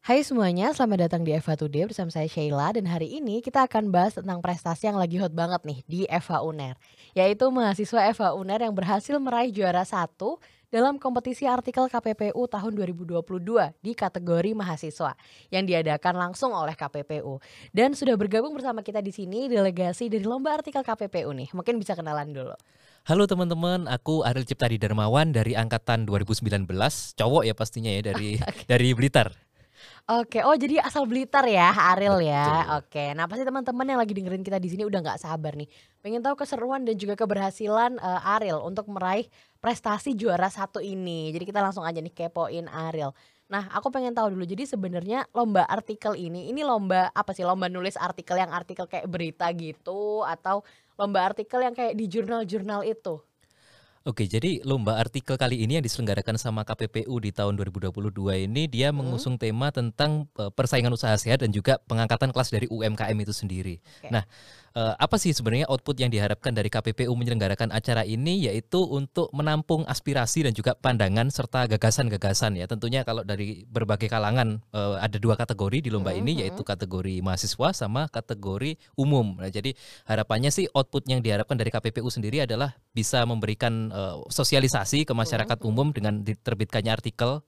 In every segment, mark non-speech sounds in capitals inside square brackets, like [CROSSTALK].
Hai semuanya, selamat datang di Eva Today bersama saya Sheila. Dan hari ini kita akan bahas tentang prestasi yang lagi hot banget nih di Eva Uner. Yaitu mahasiswa Eva Uner yang berhasil meraih juara satu dalam kompetisi artikel KPPU tahun 2022 di kategori mahasiswa yang diadakan langsung oleh KPPU dan sudah bergabung bersama kita di sini delegasi dari lomba artikel KPPU nih. Mungkin bisa kenalan dulu. Halo teman-teman, aku Ariel Ciptadi Darmawan dari angkatan 2019, cowok ya pastinya ya dari [LAUGHS] dari Blitar. Oke, oh jadi asal Blitar ya, Ariel ya. Oke, nah pasti teman-teman yang lagi dengerin kita di sini udah nggak sabar nih, pengen tahu keseruan dan juga keberhasilan uh, Ariel untuk meraih prestasi juara satu ini. Jadi kita langsung aja nih kepoin Ariel. Nah, aku pengen tahu dulu. Jadi sebenarnya lomba artikel ini, ini lomba apa sih? Lomba nulis artikel yang artikel kayak berita gitu atau lomba artikel yang kayak di jurnal-jurnal itu? Oke, jadi lomba artikel kali ini yang diselenggarakan sama KPPU di tahun 2022 ini dia hmm. mengusung tema tentang uh, persaingan usaha sehat dan juga pengangkatan kelas dari UMKM itu sendiri. Okay. Nah, uh, apa sih sebenarnya output yang diharapkan dari KPPU menyelenggarakan acara ini yaitu untuk menampung aspirasi dan juga pandangan serta gagasan-gagasan ya. Tentunya kalau dari berbagai kalangan uh, ada dua kategori di lomba hmm. ini yaitu kategori mahasiswa sama kategori umum. Nah, jadi harapannya sih output yang diharapkan dari KPPU sendiri adalah bisa memberikan uh, sosialisasi ke masyarakat hmm. umum dengan diterbitkannya artikel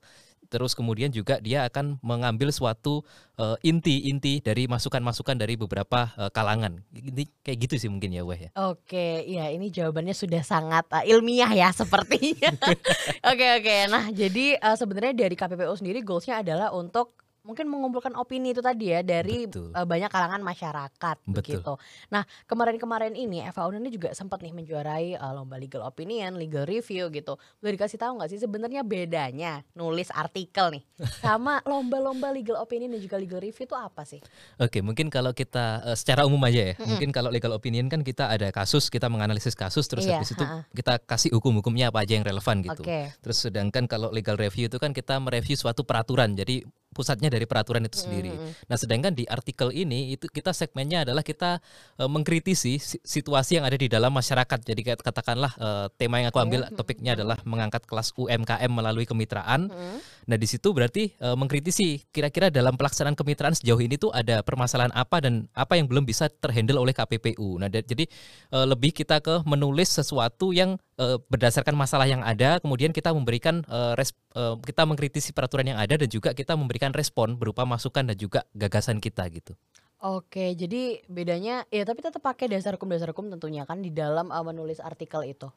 terus kemudian juga dia akan mengambil suatu uh, inti-inti dari masukan-masukan dari beberapa uh, kalangan. Ini kayak gitu sih mungkin ya, Wah ya. Oke, ya ini jawabannya sudah sangat uh, ilmiah ya sepertinya. [LAUGHS] oke, oke. Nah, jadi uh, sebenarnya dari KPPU sendiri goalsnya adalah untuk mungkin mengumpulkan opini itu tadi ya dari uh, banyak kalangan masyarakat Betul. begitu. Nah kemarin-kemarin ini Eva Unen ini juga sempat nih menjuarai uh, lomba legal opinion, legal review gitu. Boleh dikasih tahu nggak sih sebenarnya bedanya nulis artikel nih [LAUGHS] sama lomba-lomba legal opinion dan juga legal review itu apa sih? Oke mungkin kalau kita uh, secara umum aja ya, mm -hmm. mungkin kalau legal opinion kan kita ada kasus, kita menganalisis kasus terus iya, habis itu ha -ha. kita kasih hukum-hukumnya apa aja yang relevan gitu. Okay. Terus sedangkan kalau legal review itu kan kita mereview suatu peraturan, jadi pusatnya dari peraturan itu sendiri. Hmm. Nah, sedangkan di artikel ini itu kita segmennya adalah kita uh, mengkritisi situasi yang ada di dalam masyarakat. Jadi katakanlah uh, tema yang aku ambil hmm. topiknya adalah mengangkat kelas UMKM melalui kemitraan. Hmm. Nah, di situ berarti uh, mengkritisi kira-kira dalam pelaksanaan kemitraan sejauh ini tuh ada permasalahan apa dan apa yang belum bisa terhandle oleh KPPU. Nah, jadi uh, lebih kita ke menulis sesuatu yang uh, berdasarkan masalah yang ada, kemudian kita memberikan uh, res, uh, kita mengkritisi peraturan yang ada dan juga kita memberikan respon berupa masukan dan juga gagasan kita gitu. Oke, jadi bedanya ya tapi tetap pakai dasar hukum dasar hukum tentunya kan di dalam uh, menulis artikel itu.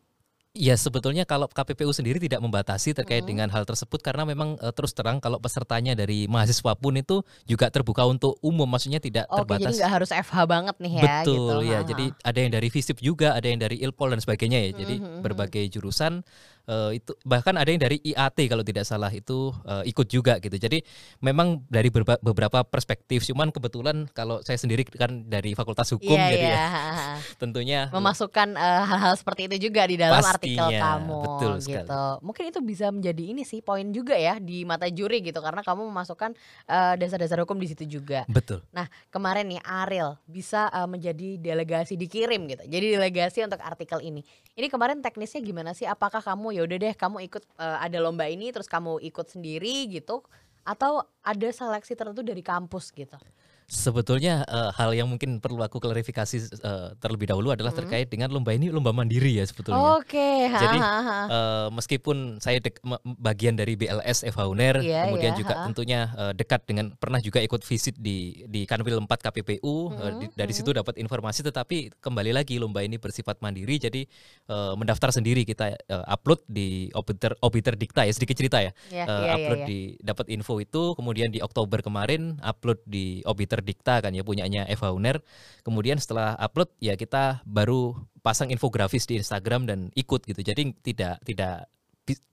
Ya sebetulnya kalau KPPU sendiri tidak membatasi terkait hmm. dengan hal tersebut karena memang uh, terus terang kalau pesertanya dari mahasiswa pun itu juga terbuka untuk umum maksudnya tidak Oke, terbatas. jadi nggak harus FH banget nih ya. Betul gitu. ya. Jadi ada yang dari FISIP juga, ada yang dari Ilpol dan sebagainya ya. Jadi hmm, berbagai jurusan uh, itu bahkan ada yang dari IAT kalau tidak salah itu uh, ikut juga gitu. Jadi memang dari beberapa perspektif. Cuman kebetulan kalau saya sendiri kan dari Fakultas Hukum yeah, jadi yeah. ya [LAUGHS] tentunya memasukkan uh, hal-hal seperti itu juga di dalam pastinya, artikel kamu betul gitu. Sekali. Mungkin itu bisa menjadi ini sih poin juga ya di mata juri gitu karena kamu memasukkan uh, dasar-dasar hukum di situ juga. Betul. Nah, kemarin nih Ariel bisa uh, menjadi delegasi dikirim gitu. Jadi delegasi untuk artikel ini. Ini kemarin teknisnya gimana sih? Apakah kamu ya udah deh kamu ikut uh, ada lomba ini terus kamu ikut sendiri gitu atau ada seleksi tertentu dari kampus gitu? Sebetulnya uh, hal yang mungkin perlu aku klarifikasi uh, terlebih dahulu adalah hmm. terkait dengan lomba ini lomba mandiri ya sebetulnya. Oke. Okay. Jadi uh, meskipun saya dek, bagian dari BLS Eva Uner, yeah, kemudian yeah, juga ha. tentunya uh, dekat dengan pernah juga ikut visit di di Kanwil 4 KPPU, hmm. uh, di, dari hmm. situ dapat informasi. Tetapi kembali lagi lomba ini bersifat mandiri, jadi uh, mendaftar sendiri kita uh, upload di Obiter Obiter Dikta ya sedikit cerita ya. Yeah, uh, yeah, upload yeah, yeah. di dapat info itu, kemudian di Oktober kemarin upload di Obiter terdikta kan ya punyanya Eva Uner. Kemudian setelah upload ya kita baru pasang infografis di Instagram dan ikut gitu. Jadi tidak tidak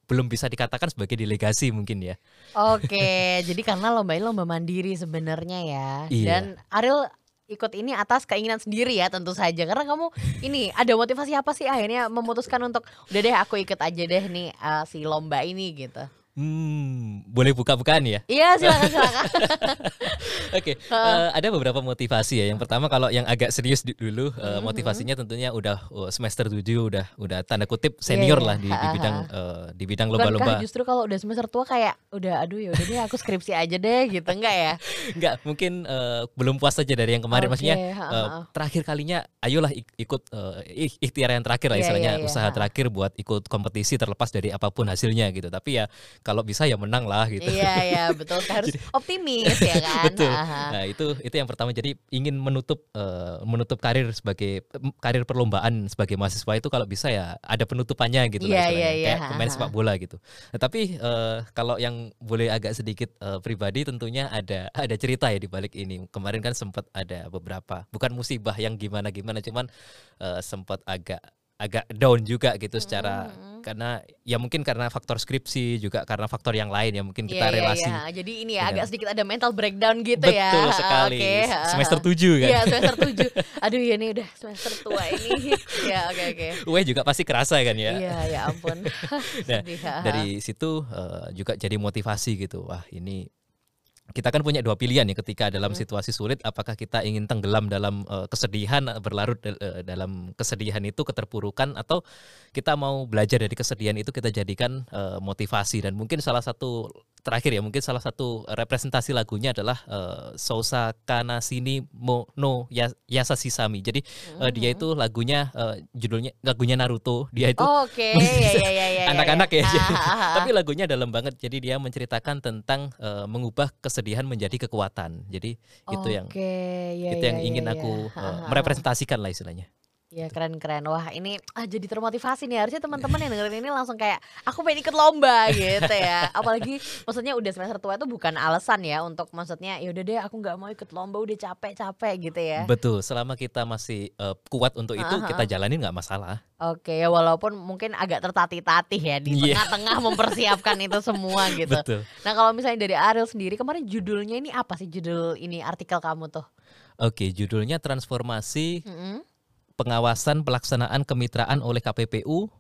belum bisa dikatakan sebagai delegasi mungkin ya. Oke, [LAUGHS] jadi karena lomba ini lomba mandiri sebenarnya ya. Iya. Dan Ariel ikut ini atas keinginan sendiri ya tentu saja karena kamu ini ada motivasi apa sih akhirnya memutuskan untuk udah deh aku ikut aja deh nih uh, si lomba ini gitu. Hmm, boleh buka-bukaan ya? Iya, silakan silakan. [LAUGHS] Oke, [LAUGHS] okay, uh, eh, ada beberapa motivasi ya. Yang pertama kalau yang agak serius dulu, uh, motivasinya tentunya udah uh, semester 7 udah udah tanda kutip iya, senior yeah, yeah. lah di, di bidang uh, di bidang lomba-lomba. justru kalau udah semester tua kayak udah aduh ya udah deh aku skripsi aja deh gitu enggak ya? [LAUGHS] enggak, mungkin uh, belum puas saja dari yang kemarin okay, maksudnya uh, terakhir kalinya ayolah ikut uh, ikhtiar yang terakhir lah yeah, istilahnya yeah, yeah, usaha ha. terakhir buat ikut kompetisi terlepas dari apa pun hasilnya gitu. Tapi ya kalau bisa ya menang lah gitu. Iya iya [LAUGHS] betul harus jadi, optimis ya [LAUGHS] kan. Betul. Nah itu itu yang pertama jadi ingin menutup uh, menutup karir sebagai karir perlombaan sebagai mahasiswa itu kalau bisa ya ada penutupannya gitu yeah, lah yeah, yeah, kayak pemain sepak bola gitu. Nah, tapi uh, kalau yang boleh agak sedikit uh, pribadi tentunya ada [LAUGHS] ada cerita ya di balik ini. Kemarin kan sempat ada beberapa bukan musibah yang gimana gimana cuman uh, sempat agak agak down juga gitu secara hmm. karena ya mungkin karena faktor skripsi juga karena faktor yang lain ya mungkin kita yeah, iya, relasi. Yeah, yeah. Jadi ini ya agak sedikit ada mental breakdown gitu Betul ya. Betul sekali. Okay. Semester 7 kan. Iya, semester [LAUGHS] 7. Aduh ya nih udah semester tua ini. [LAUGHS] ya oke okay, oke. Okay. Weh juga pasti kerasa kan ya. Iya, ya ampun. [LAUGHS] nah, dari situ uh, juga jadi motivasi gitu. Wah, ini kita kan punya dua pilihan ya ketika dalam hmm. situasi sulit apakah kita ingin tenggelam dalam uh, kesedihan berlarut uh, dalam kesedihan itu keterpurukan atau kita mau belajar dari kesedihan itu kita jadikan uh, motivasi dan mungkin salah satu terakhir ya mungkin salah satu representasi lagunya adalah uh, Sousa Kana Sini Mo No Yasa Sisami. Jadi uh, dia itu lagunya uh, judulnya lagunya Naruto. Dia itu oh, Oke, okay. ya, ya, ya, anak-anak ya. ya. Tapi lagunya dalam banget. Jadi dia menceritakan tentang uh, mengubah kesedihan menjadi kekuatan. Jadi okay. itu yang ya, itu yang ya, ingin ya, aku uh, merepresentasikan lah istilahnya. Ya keren-keren. Wah ini ah, jadi termotivasi nih. Harusnya teman-teman yang dengerin ini langsung kayak aku pengen ikut lomba gitu ya. Apalagi maksudnya udah semester tua itu bukan alasan ya untuk maksudnya ya udah deh aku nggak mau ikut lomba udah capek-capek gitu ya. Betul. Selama kita masih uh, kuat untuk itu uh -huh. kita jalanin nggak masalah. Oke ya walaupun mungkin agak tertatih-tatih ya di iya. tengah-tengah yeah. [LAUGHS] mempersiapkan itu semua gitu. Betul. Nah kalau misalnya dari Ariel sendiri kemarin judulnya ini apa sih judul ini artikel kamu tuh? Oke judulnya transformasi. Mm -hmm pengawasan pelaksanaan kemitraan oleh KPPU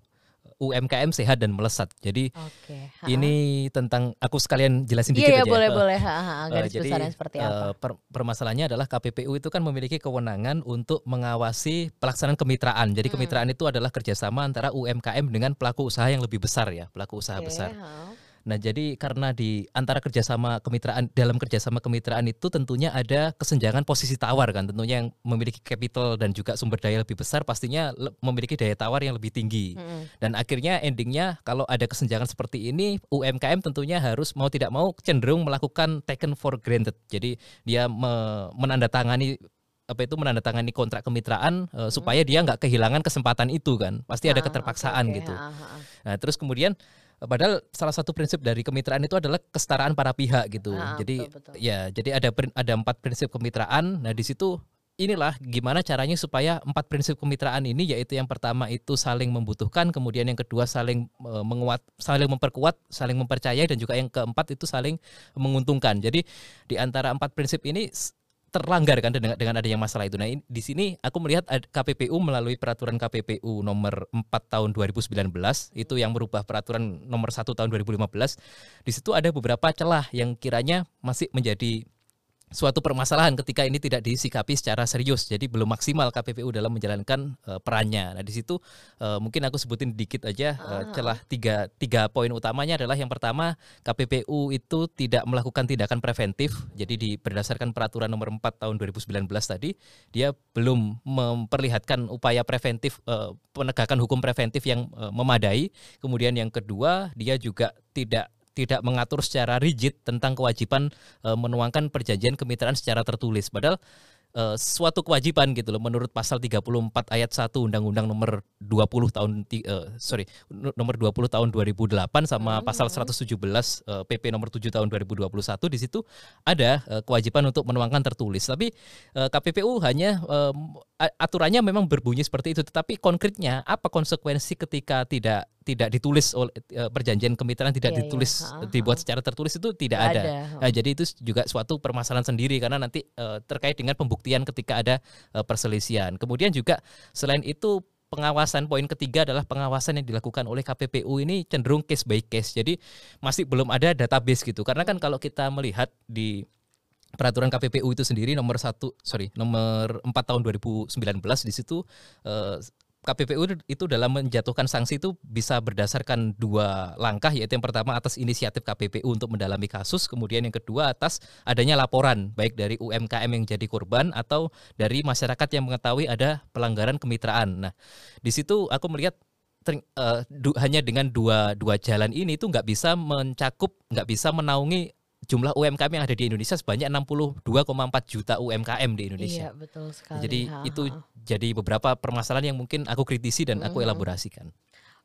UMKM sehat dan melesat. Jadi okay. ini tentang aku sekalian jelasin dikit iya, aja. Iya boleh boleh. Ha, ha, garis uh, jadi seperti apa? Uh, per permasalahannya adalah KPPU itu kan memiliki kewenangan untuk mengawasi pelaksanaan kemitraan. Jadi hmm. kemitraan itu adalah kerjasama antara UMKM dengan pelaku usaha yang lebih besar ya, pelaku usaha okay, besar. Ha. Nah, jadi karena di antara kerjasama kemitraan dalam kerjasama kemitraan itu tentunya ada kesenjangan posisi tawar kan, tentunya yang memiliki capital dan juga sumber daya lebih besar pastinya memiliki daya tawar yang lebih tinggi. Hmm. Dan akhirnya endingnya kalau ada kesenjangan seperti ini, UMKM tentunya harus mau tidak mau cenderung melakukan taken for granted. Jadi dia me menandatangani apa itu menandatangani kontrak kemitraan uh, supaya dia nggak kehilangan kesempatan itu kan pasti ada ah, keterpaksaan okay, gitu. Nah terus kemudian Padahal salah satu prinsip dari kemitraan itu adalah kesetaraan para pihak gitu. Ah, jadi betul, betul. ya, jadi ada ada empat prinsip kemitraan. Nah di situ inilah gimana caranya supaya empat prinsip kemitraan ini yaitu yang pertama itu saling membutuhkan, kemudian yang kedua saling menguat, saling memperkuat, saling mempercayai dan juga yang keempat itu saling menguntungkan. Jadi di antara empat prinsip ini terlanggar kan dengan dengan adanya masalah itu. Nah, ini, di sini aku melihat KPPU melalui peraturan KPPU nomor 4 tahun 2019 itu yang merubah peraturan nomor 1 tahun 2015. Di situ ada beberapa celah yang kiranya masih menjadi suatu permasalahan ketika ini tidak disikapi secara serius. Jadi belum maksimal KPPU dalam menjalankan uh, perannya. Nah di situ uh, mungkin aku sebutin dikit aja uh, celah tiga tiga poin utamanya adalah yang pertama KPPU itu tidak melakukan tindakan preventif. Jadi di berdasarkan peraturan nomor 4 tahun 2019 tadi dia belum memperlihatkan upaya preventif uh, penegakan hukum preventif yang uh, memadai. Kemudian yang kedua dia juga tidak tidak mengatur secara rigid tentang kewajiban e, menuangkan perjanjian kemitraan secara tertulis. Padahal uh, suatu kewajiban gitu loh menurut pasal 34 ayat 1 Undang-Undang nomor 20 tahun uh, sorry nomor 20 tahun 2008 sama hmm. pasal 117 uh, PP nomor 7 tahun 2021 di situ ada uh, kewajiban untuk menuangkan tertulis tapi uh, KPPU hanya uh, aturannya memang berbunyi seperti itu tetapi konkretnya apa konsekuensi ketika tidak tidak ditulis oleh perjanjian kemitraan tidak iya, iya. ditulis iya. dibuat secara tertulis itu tidak ada. ada. Nah, jadi itu juga suatu permasalahan sendiri karena nanti uh, terkait dengan pembuktian ketika ada uh, perselisihan. Kemudian juga selain itu pengawasan poin ketiga adalah pengawasan yang dilakukan oleh KPPU ini cenderung case by case. Jadi masih belum ada database gitu. Karena kan kalau kita melihat di peraturan KPPU itu sendiri nomor satu sorry nomor 4 tahun 2019 di situ eh, KPPU itu dalam menjatuhkan sanksi itu bisa berdasarkan dua langkah yaitu yang pertama atas inisiatif KPPU untuk mendalami kasus kemudian yang kedua atas adanya laporan baik dari UMKM yang jadi korban atau dari masyarakat yang mengetahui ada pelanggaran kemitraan. Nah, di situ aku melihat uh, du, hanya dengan dua dua jalan ini itu nggak bisa mencakup nggak bisa menaungi jumlah UMKM yang ada di Indonesia sebanyak 62,4 juta UMKM di Indonesia. Iya, betul sekali. Jadi ha, ha. itu jadi beberapa permasalahan yang mungkin aku kritisi dan aku elaborasikan.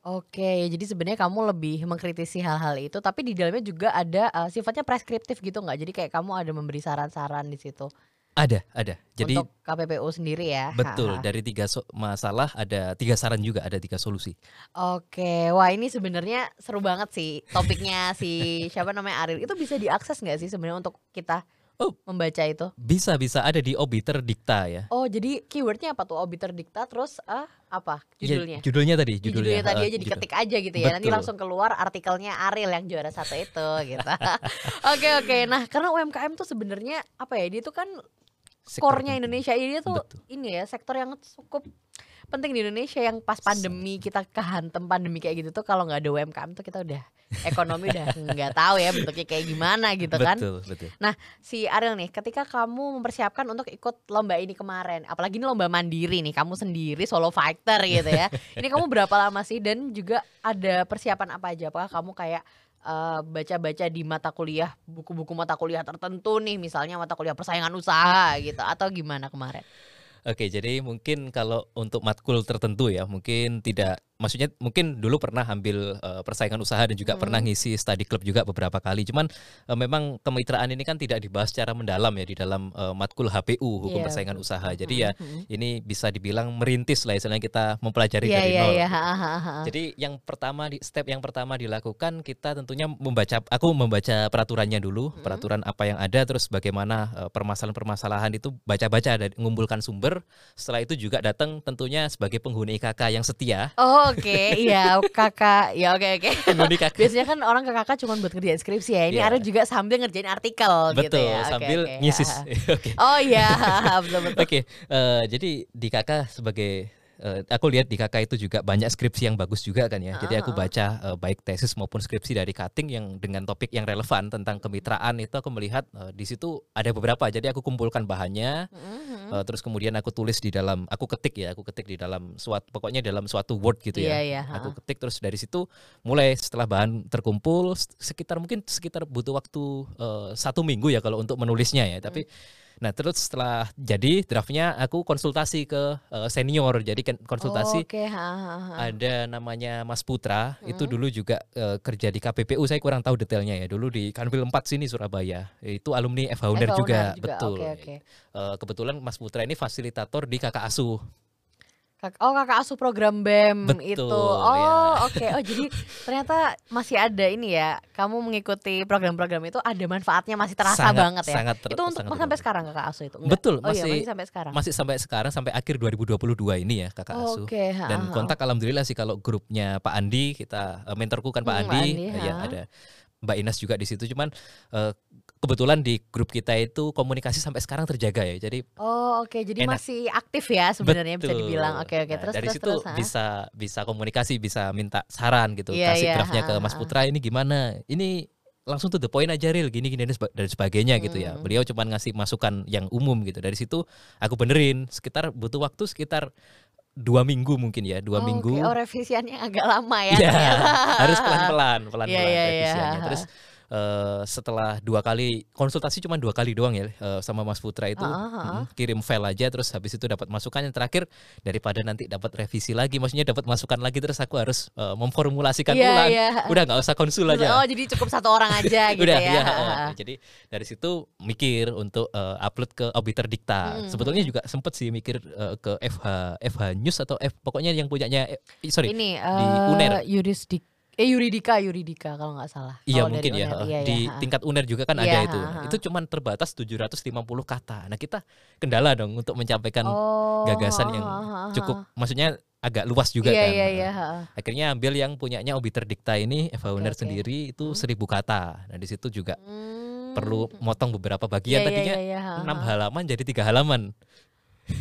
Oke, jadi sebenarnya kamu lebih mengkritisi hal-hal itu, tapi di dalamnya juga ada uh, sifatnya preskriptif gitu nggak? Jadi kayak kamu ada memberi saran-saran di situ. Ada, ada. Jadi untuk KPPU sendiri ya. Betul. Dari tiga so masalah ada tiga saran juga, ada tiga solusi. Oke, wah ini sebenarnya seru banget sih topiknya si [LAUGHS] siapa namanya Aril. Itu bisa diakses nggak sih sebenarnya untuk kita Oh, membaca itu? Bisa, bisa ada di Obiter Dikta ya. Oh, jadi keywordnya apa tuh Obiter Dikta? Terus ah apa ya, judulnya? Ya, judulnya tadi, judulnya, judulnya tadi aja diketik aja gitu ya. Betul. Nanti langsung keluar artikelnya Aril yang juara satu itu gitu. [LAUGHS] Oke oke. Nah, karena UMKM tuh sebenarnya apa ya? Dia tuh kan core-nya Indonesia ini tuh Betul. ini ya sektor yang cukup penting di Indonesia yang pas pandemi kita kehantem pandemi kayak gitu tuh kalau nggak ada UMKM tuh kita udah ekonomi udah [LAUGHS] nggak tahu ya bentuknya kayak gimana gitu kan. Betul, betul. Nah, si Ariel nih ketika kamu mempersiapkan untuk ikut lomba ini kemarin, apalagi ini lomba mandiri nih, kamu sendiri solo fighter gitu ya. [LAUGHS] ini kamu berapa lama sih dan juga ada persiapan apa aja? Apakah kamu kayak eh, baca-baca di mata kuliah, buku-buku mata kuliah tertentu nih, misalnya mata kuliah persaingan usaha gitu atau gimana kemarin? Oke, jadi mungkin kalau untuk matkul tertentu ya, mungkin tidak maksudnya mungkin dulu pernah ambil uh, persaingan usaha dan juga hmm. pernah ngisi study club juga beberapa kali. Cuman uh, memang kemitraan ini kan tidak dibahas secara mendalam ya di dalam uh, matkul HPU hukum yeah. persaingan usaha. Jadi ya hmm. ini bisa dibilang merintis lah istilahnya kita mempelajari yeah, dari yeah, nol. Yeah. Ha, ha, ha. Jadi yang pertama di step yang pertama dilakukan kita tentunya membaca aku membaca peraturannya dulu, hmm. peraturan apa yang ada terus bagaimana permasalahan-permasalahan itu baca-baca dan mengumpulkan sumber. Setelah itu juga datang tentunya sebagai penghuni IKK yang setia. Oh oke, iya kakak, ya oke oke. Biasanya kan orang ke kakak cuma buat ngerjain skripsi ya. Ini yeah. ada juga sambil ngerjain artikel betul, gitu ya. sambil okay, ngisis. [LAUGHS] okay. Oh iya, [LAUGHS] betul betul. Oke, okay, uh, eh, jadi di kakak sebagai uh, aku lihat di kakak itu juga banyak skripsi yang bagus juga kan ya. Jadi aku ah. baca uh, baik tesis maupun skripsi dari cutting yang dengan topik yang relevan tentang kemitraan itu aku melihat uh, di situ ada beberapa. Jadi aku kumpulkan bahannya, uh, terus kemudian aku tulis di dalam, aku ketik ya, aku ketik di dalam suatu, pokoknya dalam suatu word gitu ya. Yeah, yeah, aku ketik terus dari situ mulai setelah bahan terkumpul sekitar mungkin sekitar butuh waktu uh, satu minggu ya kalau untuk menulisnya ya. Tapi mm Nah terus setelah jadi draftnya aku konsultasi ke uh, senior. Jadi kan konsultasi oh, okay. ha, ha, ha. ada namanya Mas Putra. Hmm. Itu dulu juga uh, kerja di KPPU. Saya kurang tahu detailnya ya. Dulu di Kanwil 4 sini Surabaya. Itu alumni FH Uner juga. juga. Betul. Okay, okay. Uh, kebetulan Mas Putra ini fasilitator di Kakak Asuh. Oh kakak asuh program BEM Betul, itu. Oh ya. oke. Okay. Oh jadi ternyata masih ada ini ya. Kamu mengikuti program-program itu ada manfaatnya masih terasa sangat, banget ya. Sangat ter, itu untuk sangat sampai sekarang kakak asuh itu. Enggak? Betul. Oh, masih, iya, masih sampai sekarang. Masih sampai sekarang sampai akhir 2022 ini ya kakak oh, asuh. Okay. Dan kontak alhamdulillah sih kalau grupnya Pak Andi kita eh, mentorku kan Pak hmm, Andi, Andi ya ada Mbak Inas juga di situ. Cuman uh, kebetulan di grup kita itu komunikasi sampai sekarang terjaga ya. Jadi Oh, oke. Okay. Jadi enak. masih aktif ya sebenarnya bisa dibilang. Oke, okay, oke. Okay. Nah, terus dari terus, situ terus, bisa ha? bisa komunikasi, bisa minta saran gitu. Yeah, Kasih yeah, draftnya ke Mas Putra ini gimana? Ini langsung to the point aja real gini gini dan sebagainya hmm. gitu ya. Hmm. Beliau cuma ngasih masukan yang umum gitu. Dari situ aku benerin sekitar butuh waktu sekitar dua minggu mungkin ya dua oh, minggu. Okay. Oh revisiannya agak lama ya. ya [LAUGHS] harus pelan pelan pelan pelan yeah, yeah, revisiannya. Yeah. Terus uh, setelah dua kali konsultasi cuma dua kali doang ya uh, sama Mas Putra itu. Uh, uh. Hmm, kirim file aja terus habis itu dapat masukan. Yang terakhir daripada nanti dapat revisi lagi maksudnya dapat masukan lagi terus aku harus uh, memformulasikan yeah, ulang. yeah. udah nggak usah konsul aja. Oh jadi cukup satu orang aja [LAUGHS] gitu udah, ya, ya uh, jadi dari situ mikir untuk uh, upload ke Obiter Dikta. Hmm. sebetulnya juga sempet sih mikir uh, ke FH FH News atau F pokoknya yang punyanya eh, sorry ini uh, di UNER. Yurisdik Eh Yuridika, Yuridika kalau nggak salah. Iya mungkin ya. Iya, di iya. tingkat UNER juga kan iya, ada itu. Ha, ha. Itu cuma terbatas 750 kata. Nah kita kendala dong untuk menyampaikan oh, gagasan yang cukup, maksudnya agak luas juga yeah, kan. Yeah, yeah. Akhirnya ambil yang punyanya Obiter Dikta ini Eva Uner okay, sendiri itu hmm. seribu kata. Nah di situ juga hmm. perlu motong beberapa bagian yeah, iya, tadinya iya, iya, enam halaman jadi tiga halaman.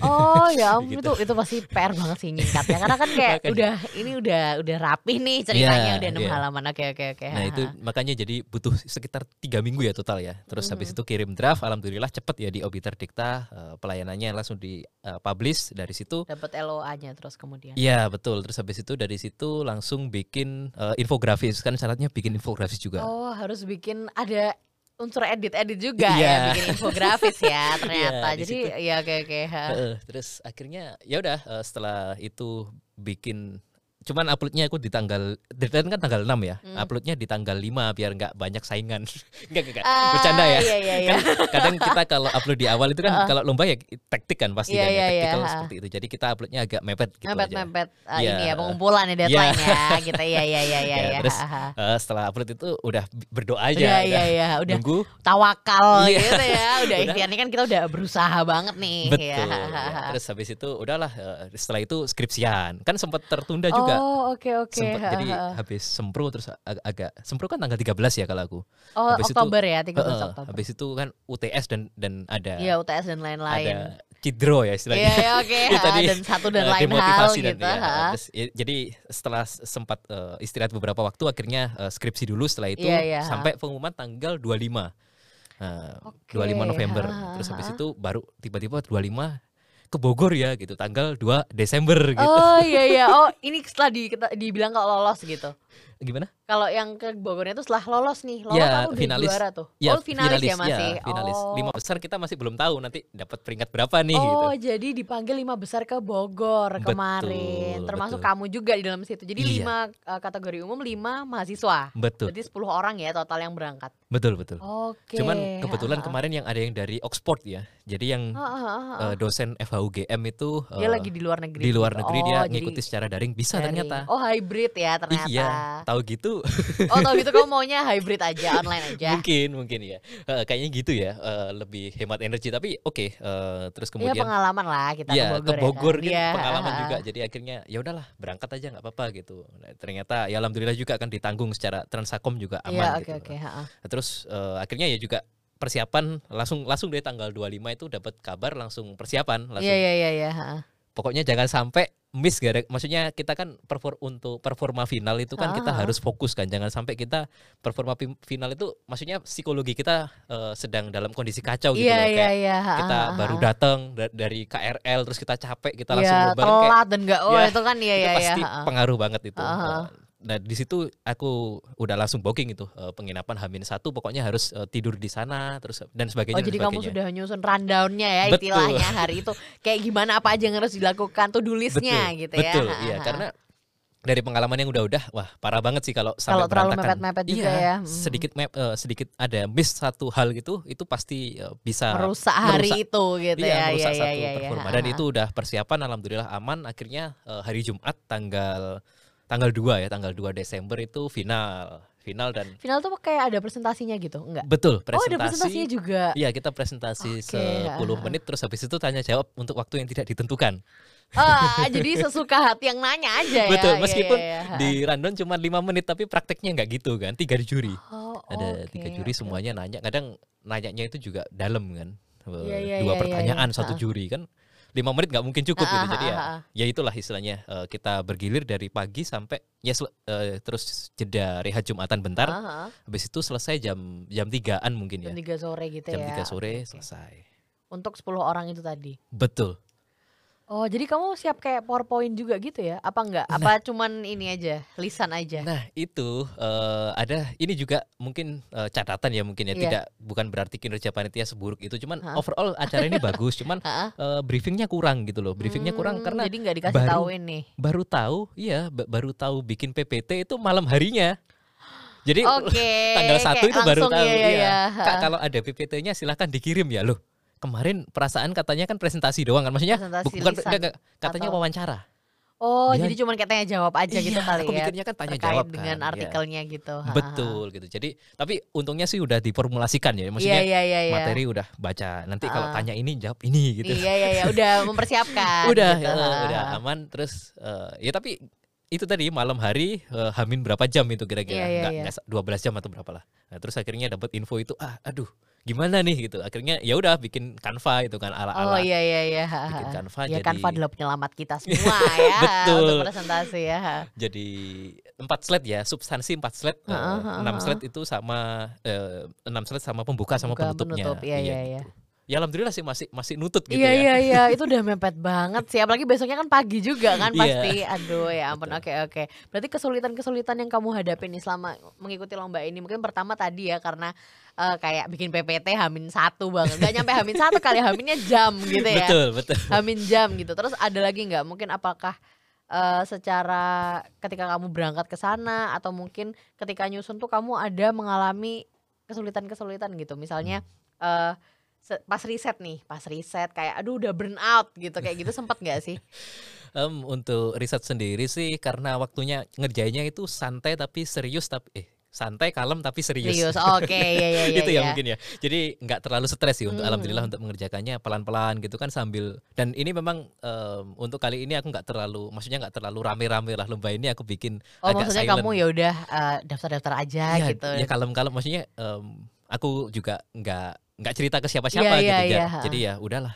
Oh ya [LAUGHS] ampun gitu. itu itu pasti PR banget sih nyingkatnya karena kan kayak udah ini udah udah rapih nih ceritanya yeah, udah enam yeah. halaman oke oke oke. Nah itu makanya jadi butuh sekitar tiga minggu ya total ya. Terus mm -hmm. habis itu kirim draft, alhamdulillah cepet ya di Obiter Dikta uh, pelayanannya langsung di uh, publish dari situ. Dapat LOA-nya terus kemudian. Iya betul. Terus habis itu dari situ langsung bikin uh, infografis kan syaratnya bikin infografis juga. Oh harus bikin ada unsur edit-edit juga yeah. ya bikin infografis ya [LAUGHS] ternyata. Yeah, Jadi ya oke oke. Uh, terus akhirnya ya udah uh, setelah itu bikin cuman uploadnya aku di tanggal deadline kan tanggal 6 ya hmm. uploadnya di tanggal 5 biar nggak banyak saingan [LAUGHS] nggak nggak uh, bercanda ya iya, iya, iya. kan kadang kita kalau upload di awal itu kan uh. kalau lomba ya taktik kan pasti iya, kan ya, iya, taktikal iya. seperti itu jadi kita uploadnya agak mepet gitu mepet aja. mepet uh, ya. ini ya pengumpulan ya deadline ya, ya [LAUGHS] gitu ya ya ya ya, ya. terus uh, setelah upload itu udah berdoa aja udah, iya, iya. udah nunggu tawakal iya. gitu ya udah [LAUGHS] ikhtiarnya kan kita udah berusaha banget nih betul ya. ya. terus habis itu udahlah setelah itu skripsian kan sempat tertunda juga Oh, oke okay, oke. Okay. Sempet, jadi habis sempro terus ag agak sempro kan tanggal 13 ya kalau aku. Oh, habis Oktober itu, ya, 13 uh, Oktober. Habis itu kan UTS dan dan ada Iya, UTS dan lain-lain. Ada cidro ya istilahnya. Iya, yeah, oke. [LAUGHS] Okay. ya, dan satu dan [LAUGHS] lain hal dan, gitu. Ya, terus, ya, jadi setelah sempat uh, istirahat beberapa waktu akhirnya uh, skripsi dulu setelah itu yeah, yeah, sampai pengumuman tanggal 25. Nah, okay. 25 November. Ha, Terus habis itu baru tiba-tiba 25 ke Bogor ya gitu tanggal 2 Desember gitu. Oh iya iya. Oh, ini setelah di, dibilang kalau lolos gitu. Gimana? Kalau yang ke Bogornya itu setelah lolos nih, lolos ya, aku finalis. juara tuh. Ya, oh finalis, finalis ya masih. Ya, finalis. Oh. Lima besar kita masih belum tahu nanti dapat peringkat berapa nih. Oh gitu. jadi dipanggil lima besar ke Bogor betul, kemarin, termasuk betul. kamu juga di dalam situ. Jadi iya. lima uh, kategori umum, lima mahasiswa. Betul. Jadi sepuluh orang ya total yang berangkat. Betul betul. Oke. Okay. Cuman kebetulan kemarin yang ada yang dari Oxford ya. Jadi yang ha, ha, ha. Uh, dosen FHUGM itu uh, dia lagi di luar negeri. Di luar gitu. negeri oh, dia ngikuti secara daring bisa daring. ternyata. Oh hybrid ya ternyata. Iya, tahu gitu. [LAUGHS] oh tahu gitu kamu maunya hybrid aja, online aja. mungkin mungkin ya. Uh, kayaknya gitu ya, uh, lebih hemat energi tapi oke. Okay, uh, terus iya, kemudian. Iya pengalaman lah kita ya, ke Bogor. Ke Bogor ya, kan? ya. pengalaman juga. Jadi akhirnya ya udahlah berangkat aja nggak apa-apa gitu. Nah, ternyata ya alhamdulillah juga kan ditanggung secara Transakom juga aman ya, gitu. Okay, okay, terus uh, akhirnya ya juga persiapan langsung langsung dari tanggal 25 itu dapat kabar langsung persiapan langsung. Iya iya iya iya. Pokoknya jangan sampai miss gara maksudnya kita kan perform untuk performa final itu kan ah. kita harus fokus kan. Jangan sampai kita performa final itu maksudnya psikologi kita uh, sedang dalam kondisi kacau gitu yeah, loh. yeah, kayak yeah. kita ah, baru datang da dari KRL terus kita capek kita langsung yeah, telat kayak, dan enggak oh ya, itu kan ya ya pasti pengaruh banget itu. Uh, Nah di situ aku udah langsung booking itu uh, penginapan Hamin satu pokoknya harus uh, tidur di sana terus dan sebagainya. Oh jadi sebagainya. kamu sudah nyusun rundownnya ya Betul. istilahnya hari itu kayak gimana apa aja yang harus dilakukan tuh listnya gitu ya. Betul iya karena dari pengalaman yang udah-udah wah parah banget sih kalau sampai kalau terlalu mepet-mepet juga iya, ya. Hmm. Sedikit map, uh, sedikit ada miss satu hal gitu itu pasti uh, bisa merusak hari merusak, itu gitu iya, ya. merusak iya, satu iya, performa iya. dan itu udah persiapan alhamdulillah aman akhirnya uh, hari Jumat tanggal tanggal 2 ya, tanggal 2 Desember itu final. Final dan Final tuh kayak ada presentasinya gitu, enggak? Betul, presentasi. Oh, ada presentasinya juga. Iya, kita presentasi okay. 10 menit terus habis itu tanya jawab untuk waktu yang tidak ditentukan. Ah, jadi sesuka hati yang nanya aja ya. Betul, iya, meskipun iya, iya, di rundown cuma 5 menit tapi prakteknya enggak gitu kan. Tiga juri. Oh, ada okay, tiga juri okay. semuanya nanya. Kadang nanyanya itu juga dalam kan. Iya, iya, Dua iya, pertanyaan iya, satu juri kan lima menit nggak mungkin cukup gitu. Jadi ya ya itulah istilahnya uh, kita bergilir dari pagi sampai ya uh, terus jeda rehat jumatan bentar. Habis itu selesai jam jam tigaan mungkin ya. jam tiga sore gitu jam ya. tiga sore okay. selesai. Untuk 10 orang itu tadi? Betul Oh, jadi kamu siap kayak PowerPoint juga gitu ya? Apa enggak? Apa nah, cuman ini aja, lisan aja? Nah, itu uh, ada ini juga mungkin uh, catatan ya mungkin ya, yeah. tidak bukan berarti kinerja panitia seburuk itu, cuman ha? overall acara ini bagus, cuman [LAUGHS] uh, briefingnya kurang gitu loh. Briefingnya hmm, kurang karena jadi nggak dikasih baru, tahu ini. Baru tahu, iya, baru tahu bikin PPT itu malam harinya. Jadi okay, tanggal satu itu baru tahu. Iya, iya, iya. Kak, kalau ada PPT-nya silahkan dikirim ya loh kemarin perasaan katanya kan presentasi doang kan maksudnya presentasi bukan lisan, katanya atau... wawancara Oh, dia, jadi cuma kayak tanya jawab aja gitu iya, kali aku ya. mikirnya kan tanya jawab kan, dengan iya. artikelnya ya. gitu. Betul gitu. Jadi tapi untungnya sih udah diformulasikan ya. Maksudnya iya, iya, iya, materi udah baca. Nanti kalau tanya ini jawab ini gitu. Iya iya iya, udah [LAUGHS] mempersiapkan. udah gitu. uh, udah aman terus uh, ya tapi itu tadi malam hari uh, hamin berapa jam itu kira-kira iya, iya, nggak iya. 12 jam atau berapa lah nah, terus akhirnya dapat info itu ah aduh gimana nih gitu. Akhirnya ya udah bikin Canva itu kan ala ala oh iya iya iya. Bikin Canva ya jadi Canva adalah penyelamat kita [LAUGHS] semua ya betul untuk presentasi ya jadi empat slide ya substansi empat slide uh, uh, enam slide itu sama uh, enam slide sama pembuka sama Buka, penutupnya. penutup, iya, iya, iya. Gitu ya alhamdulillah sih masih masih nutut gitu iya, ya. Iya iya [LAUGHS] itu udah mepet banget sih apalagi besoknya kan pagi juga kan iya. pasti. Aduh ya [LAUGHS] ampun oke oke. Berarti kesulitan-kesulitan yang kamu hadapi nih selama mengikuti lomba ini mungkin pertama tadi ya karena uh, kayak bikin PPT hamin satu banget. Gak nyampe hamin satu kali haminnya jam gitu ya. Betul betul. Hamin jam gitu. Terus ada lagi nggak mungkin apakah uh, secara ketika kamu berangkat ke sana atau mungkin ketika nyusun tuh kamu ada mengalami kesulitan-kesulitan gitu. Misalnya uh, pas riset nih, pas riset kayak aduh udah burn out gitu kayak gitu sempat nggak sih? [LAUGHS] Um, untuk riset sendiri sih karena waktunya ngerjainnya itu santai tapi serius tapi eh santai kalem tapi serius. Serius, oke okay, [LAUGHS] ya ya ya. itu ya, ya mungkin ya. Jadi nggak terlalu stres sih untuk hmm. alhamdulillah untuk mengerjakannya pelan-pelan gitu kan sambil dan ini memang um, untuk kali ini aku nggak terlalu maksudnya nggak terlalu rame-rame lah lomba ini aku bikin oh, agak maksudnya silent. kamu ya udah uh, daftar-daftar aja ya, gitu. Ya kalem-kalem maksudnya um, aku juga nggak nggak cerita ke siapa-siapa yeah, gitu yeah, yeah. yeah. jadi ya udahlah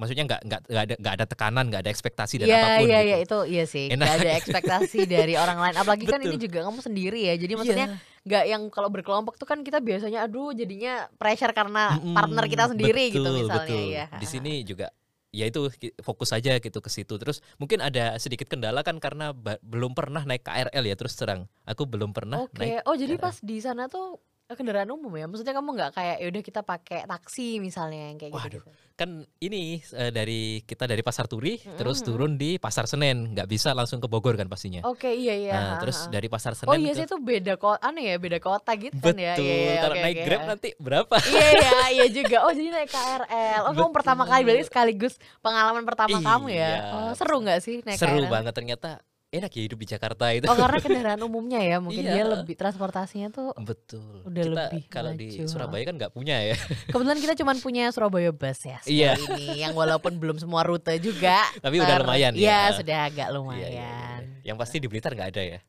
maksudnya nggak nggak nggak ada nggak ada tekanan nggak ada ekspektasi dan yeah, apa pun Iya gitu. iya itu iya sih nggak ada ekspektasi [LAUGHS] dari orang lain apalagi kan ini juga kamu sendiri ya jadi maksudnya Iya. nggak yang kalau berkelompok tuh kan kita biasanya aduh jadinya pressure karena Mm-mm, partner kita sendiri gitu betul, misalnya betul. ya di sini juga ya itu fokus aja gitu ke situ terus mungkin ada sedikit kendala kan karena belum pernah naik KRL ya terus terang aku belum pernah Oke naik oh jadi KRL. pas di sana tuh kendaraan umum ya? Maksudnya kamu nggak kayak yaudah kita pakai taksi misalnya yang kayak Waduh, gitu, kan ini uh, dari kita dari pasar Turi mm-hmm. terus turun di pasar Senen. Nggak bisa langsung ke Bogor kan pastinya. Oke iya iya. Nah, terus dari pasar Senen oh iya sih itu beda kota aneh ya beda kota gitu kan betul ya? Iya, iya, kalau okay, naik okay. Grab nanti berapa? Iya iya iya juga. Oh jadi naik KRL oh kamu pertama kali berarti sekaligus pengalaman pertama iya. kamu ya? Oh seru nggak sih naik seru KRL? banget. Ternyata enak ya hidup di Jakarta itu oh karena [LAUGHS] kendaraan umumnya ya mungkin iya. dia lebih transportasinya tuh betul udah kita lebih kalau maju. di Surabaya kan nggak punya ya [LAUGHS] kebetulan kita cuma punya Surabaya Bus ya iya. ini yang walaupun belum semua rute juga tapi udah lumayan ya, ya sudah agak lumayan iya, iya, iya. yang pasti di Blitar nggak ada ya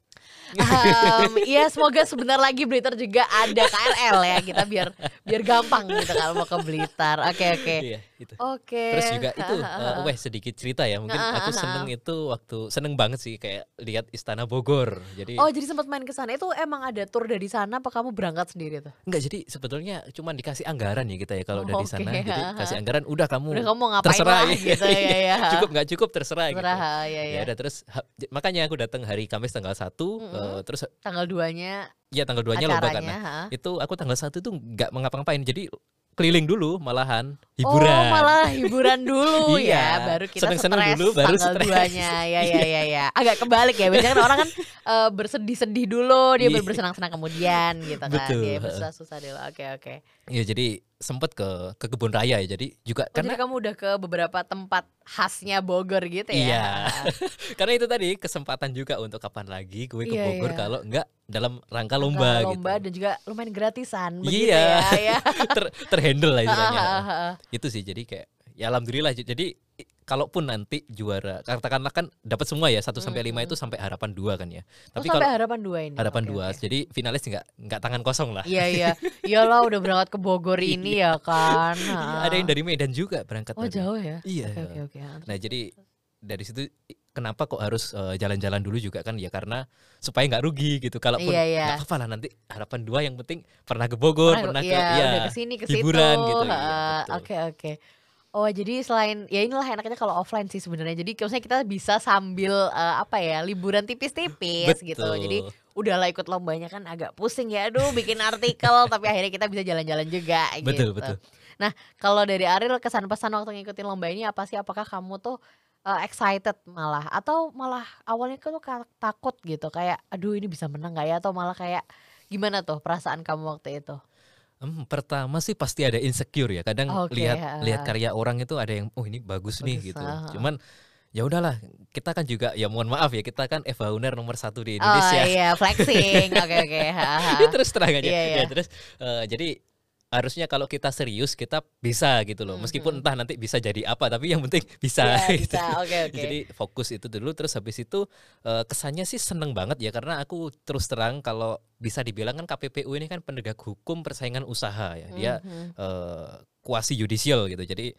um, ya semoga sebentar lagi Blitar juga ada KRL ya kita biar biar gampang gitu kalau mau ke Blitar. Oke okay, oke. Okay. Iya, itu. Oke. Okay. Terus juga itu uh, weh sedikit cerita ya. Mungkin aku seneng itu waktu seneng banget sih kayak lihat Istana Bogor. Jadi Oh, jadi sempat main ke sana. Itu emang ada tour dari sana apa kamu berangkat sendiri tuh? Enggak, jadi sebetulnya cuma dikasih anggaran ya kita ya kalau Oh, di oke. sana. Jadi kasih anggaran udah kamu Udah kamu ngapain terserah lah gitu [LAUGHS] ya ya. cukup nggak cukup terserah, Terserah gitu. ya ya. Ya udah terus makanya aku datang hari Kamis tanggal 1 eh, terus Tanggal 2-nya ya tanggal 2-nya lomba ha? Itu aku tanggal 1 itu nggak mengapa-ngapain. Jadi keliling dulu malahan hiburan. Oh, malah hiburan dulu [LAUGHS] Iya, ya, baru kita seneng-seneng stres dulu, baru tanggal stres. duanya. Ya ya [LAUGHS] ya ya. Agak kebalik ya. Biasanya kan orang kan eh, bersedih-sedih dulu, dia Iya. baru bersenang-senang kemudian gitu kan. Betul, Dia heeh. bersusah-susah dulu. Oke oke. Ya jadi sempet ke ke kebun raya ya. Jadi juga Oh, jadi karena kamu udah ke beberapa tempat khasnya Bogor gitu ya? Iya. [LAUGHS] karena itu tadi kesempatan juga untuk kapan lagi gue ke Iya, Bogor iya. kalau enggak dalam rangka Angka lomba, lomba gitu. dan juga lumayan gratisan begitu Iya. ya. ya. [LAUGHS] Ter terhandle lah istilahnya. [LAUGHS] Itu sih jadi kayak ya alhamdulillah jadi kalaupun nanti juara katakanlah kan dapat semua ya 1 sampai 5 itu sampai harapan dua kan ya. Oh, Tapi sampai kalau harapan dua ini. harapan Oke, dua oke. jadi finalis nggak nggak tangan kosong lah. Iya iya. Iyalah udah berangkat ke Bogor [LAUGHS] ini ya kan. Ha. Ada yang dari Medan juga berangkat. Oh tadi. jauh ya? Iya. Oke oke oke. Nah jadi dari situ kenapa kok harus eh, jalan-jalan dulu juga kan ya karena supaya nggak rugi gitu. Kalaupun Iya, iya. nggak apa-apa lah nanti harapan dua yang penting pernah ke Bogor, Pernah- pernah, iya, ke ya, udah ke sini ke situ. gitu. Iya. Oke oke. Oh jadi selain ya inilah enaknya kalau offline sih sebenarnya. Jadi maksudnya kita bisa sambil eh, apa ya liburan tipis-tipis gitu. Jadi udahlah ikut lombanya kan agak pusing ya. Aduh bikin artikel [LAUGHS] tapi akhirnya kita bisa jalan-jalan juga Betul, gitu. betul. Nah kalau dari Ariel kesan pesan waktu ngikutin lomba ini apa sih? Apakah kamu tuh eh, excited malah atau malah awalnya tuh ka- takut gitu kayak aduh ini bisa menang gak ya atau malah kayak gimana tuh perasaan kamu waktu itu? Hmm, pertama sih pasti ada insecure ya. Kadang Oke, lihat ha. lihat karya orang itu ada yang oh ini bagus, nih Bagus, gitu. ha, ha. Cuman ya udahlah kita kan juga ya mohon maaf ya kita kan Eva Uner nomor satu di Indonesia. Oh iya flexing, oke oke. [LAUGHS] Okay, terus terang aja. Iya, iya. Ya terus uh, jadi harusnya kalau kita serius kita bisa gitu loh. Meskipun entah nanti bisa jadi apa, tapi yang penting [LAUGHS] bisa. Ya, [LAUGHS] gitu. bisa. Okay, okay. Jadi fokus itu dulu. Terus habis itu uh, kesannya sih seneng banget ya karena aku terus terang kalau bisa dibilang kan KPPU ini kan penegak hukum persaingan usaha ya. Dia mm -hmm. uh, kuasi yudisial gitu. Jadi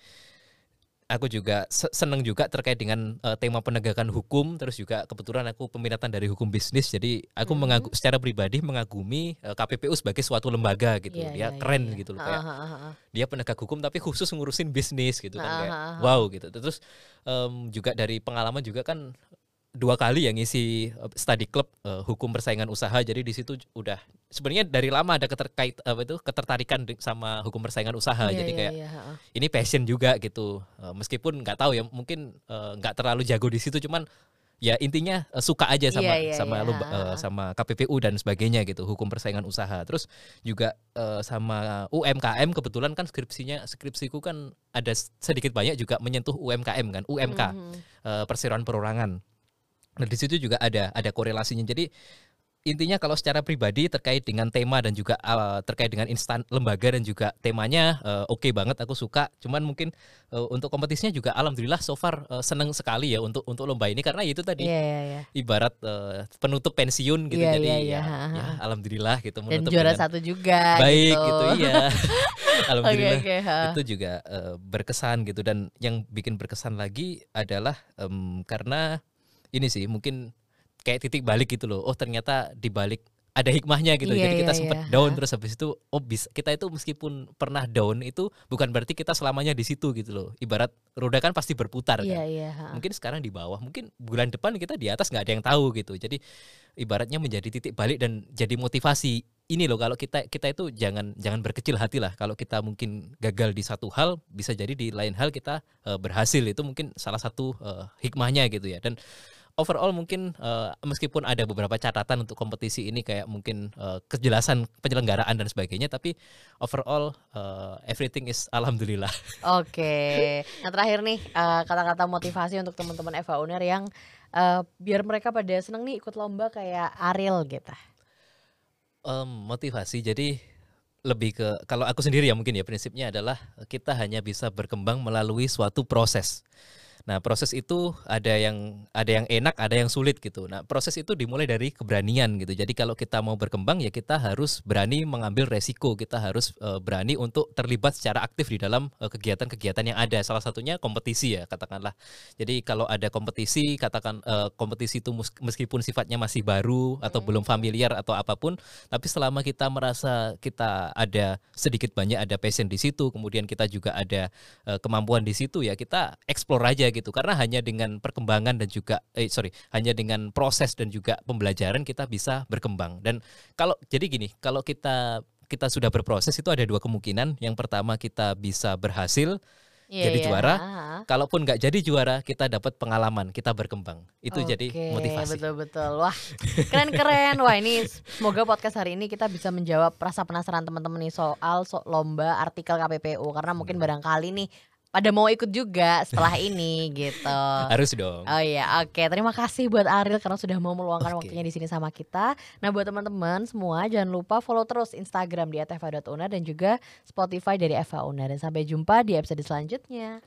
aku juga seneng juga terkait dengan uh, tema penegakan hukum terus juga kebetulan aku peminatan dari hukum bisnis jadi aku hmm. mengaku secara pribadi mengagumi uh, eh, KPPU sebagai suatu lembaga gitu yeah, dia yeah, keren yeah. gitu loh kayak ha, ha, ha. dia penegak hukum tapi khusus ngurusin bisnis gitu kan kayak wow gitu terus um, juga dari pengalaman juga kan dua kali yang ngisi eh, study club uh, hukum persaingan usaha jadi di situ udah sebenarnya dari lama ada keterkait apa itu ketertarikan sama hukum persaingan usaha yeah, jadi yeah, kayak yeah. ini passion juga gitu uh, meskipun nggak tahu ya mungkin nggak uh, terlalu jago di situ cuman ya intinya uh, suka aja sama yeah, yeah, sama yeah. Lu, uh, sama KPPU dan sebagainya gitu hukum persaingan usaha terus juga uh, sama UMKM kebetulan kan skripsinya skripsiku kan ada sedikit banyak juga menyentuh UMKM kan UMK mm -hmm. uh, perseroan perorangan Nah di situ juga ada ada korelasinya. Jadi intinya kalau secara pribadi terkait dengan tema dan juga uh, terkait dengan instan lembaga dan juga temanya uh, oke okay banget aku suka. Cuman mungkin uh, untuk kompetisinya juga alhamdulillah so far uh, seneng sekali ya untuk untuk lomba ini. Karena itu tadi yeah, yeah, yeah. ibarat uh, penutup pensiun gitu. Yeah, jadi yeah, yeah. ya, ya alhamdulillah gitu dan juara satu juga baik gitu, gitu iya. [LAUGHS] [LAUGHS] Alhamdulillah okay, okay, itu juga uh, berkesan gitu. Dan yang bikin berkesan lagi adalah um, karena ini sih mungkin kayak titik balik gitu loh. Oh ternyata di balik ada hikmahnya gitu. Iya, Jadi kita iya, sempat iya. down terus habis itu oh bisa kita itu meskipun pernah down itu bukan berarti kita selamanya di situ gitu loh. Ibarat roda kan pasti berputar iya, kan. Iya, mungkin sekarang di bawah, mungkin bulan depan kita di atas nggak ada yang tahu gitu. Jadi ibaratnya menjadi titik balik dan jadi motivasi. Ini loh kalau kita kita itu jangan jangan berkecil hati lah. Kalau kita mungkin gagal di satu hal, bisa jadi di lain hal kita uh, berhasil. Itu mungkin salah satu uh, hikmahnya gitu ya. Dan overall mungkin uh, meskipun ada beberapa catatan untuk kompetisi ini kayak mungkin uh, kejelasan penyelenggaraan dan sebagainya tapi overall uh, everything is alhamdulillah. [LAUGHS] Oke. Okay. Nah terakhir nih kata kata-kata motivasi untuk teman-teman Eva Uner yang uh, biar mereka pada seneng nih ikut lomba kayak Ariel gitu. Um, motivasi jadi lebih ke kalau aku sendiri ya mungkin ya prinsipnya adalah kita hanya bisa berkembang melalui suatu proses. Nah, proses itu ada yang ada yang enak, ada yang sulit gitu. Nah, proses itu dimulai dari keberanian gitu. Jadi kalau kita mau berkembang ya kita harus berani mengambil resiko, kita harus uh, berani untuk terlibat secara aktif di dalam eh, kegiatan-kegiatan yang ada. Salah satunya kompetisi ya, katakanlah. Jadi kalau ada kompetisi, katakan uh, kompetisi itu meskipun sifatnya masih baru atau hmm. belum familiar atau apa pun, tapi selama kita merasa kita ada sedikit banyak ada passion di situ, kemudian kita juga ada uh, kemampuan di situ ya kita explore aja gitu karena hanya dengan perkembangan dan juga eh sorry hanya dengan proses dan juga pembelajaran kita bisa berkembang dan kalau jadi gini kalau kita kita sudah berproses itu ada dua kemungkinan yang pertama kita bisa berhasil yeah, jadi yeah. juara. Kalaupun nggak jadi juara, kita dapat pengalaman, kita berkembang. Itu okay, jadi motivasi. Betul betul. Wah, keren keren. Wah ini semoga podcast hari ini kita bisa menjawab rasa penasaran teman-teman nih soal so lomba artikel KPPU karena mungkin hmm. barangkali nih pada mau ikut juga setelah ini gitu. Harus dong. Oh iya, oke. Terima kasih buat Ariel karena sudah mau meluangkan okay. waktunya di sini sama kita. Nah, buat teman-teman semua jangan lupa follow terus Instagram di @eva.una dan juga Spotify dari Eva Una dan sampai jumpa di episode selanjutnya.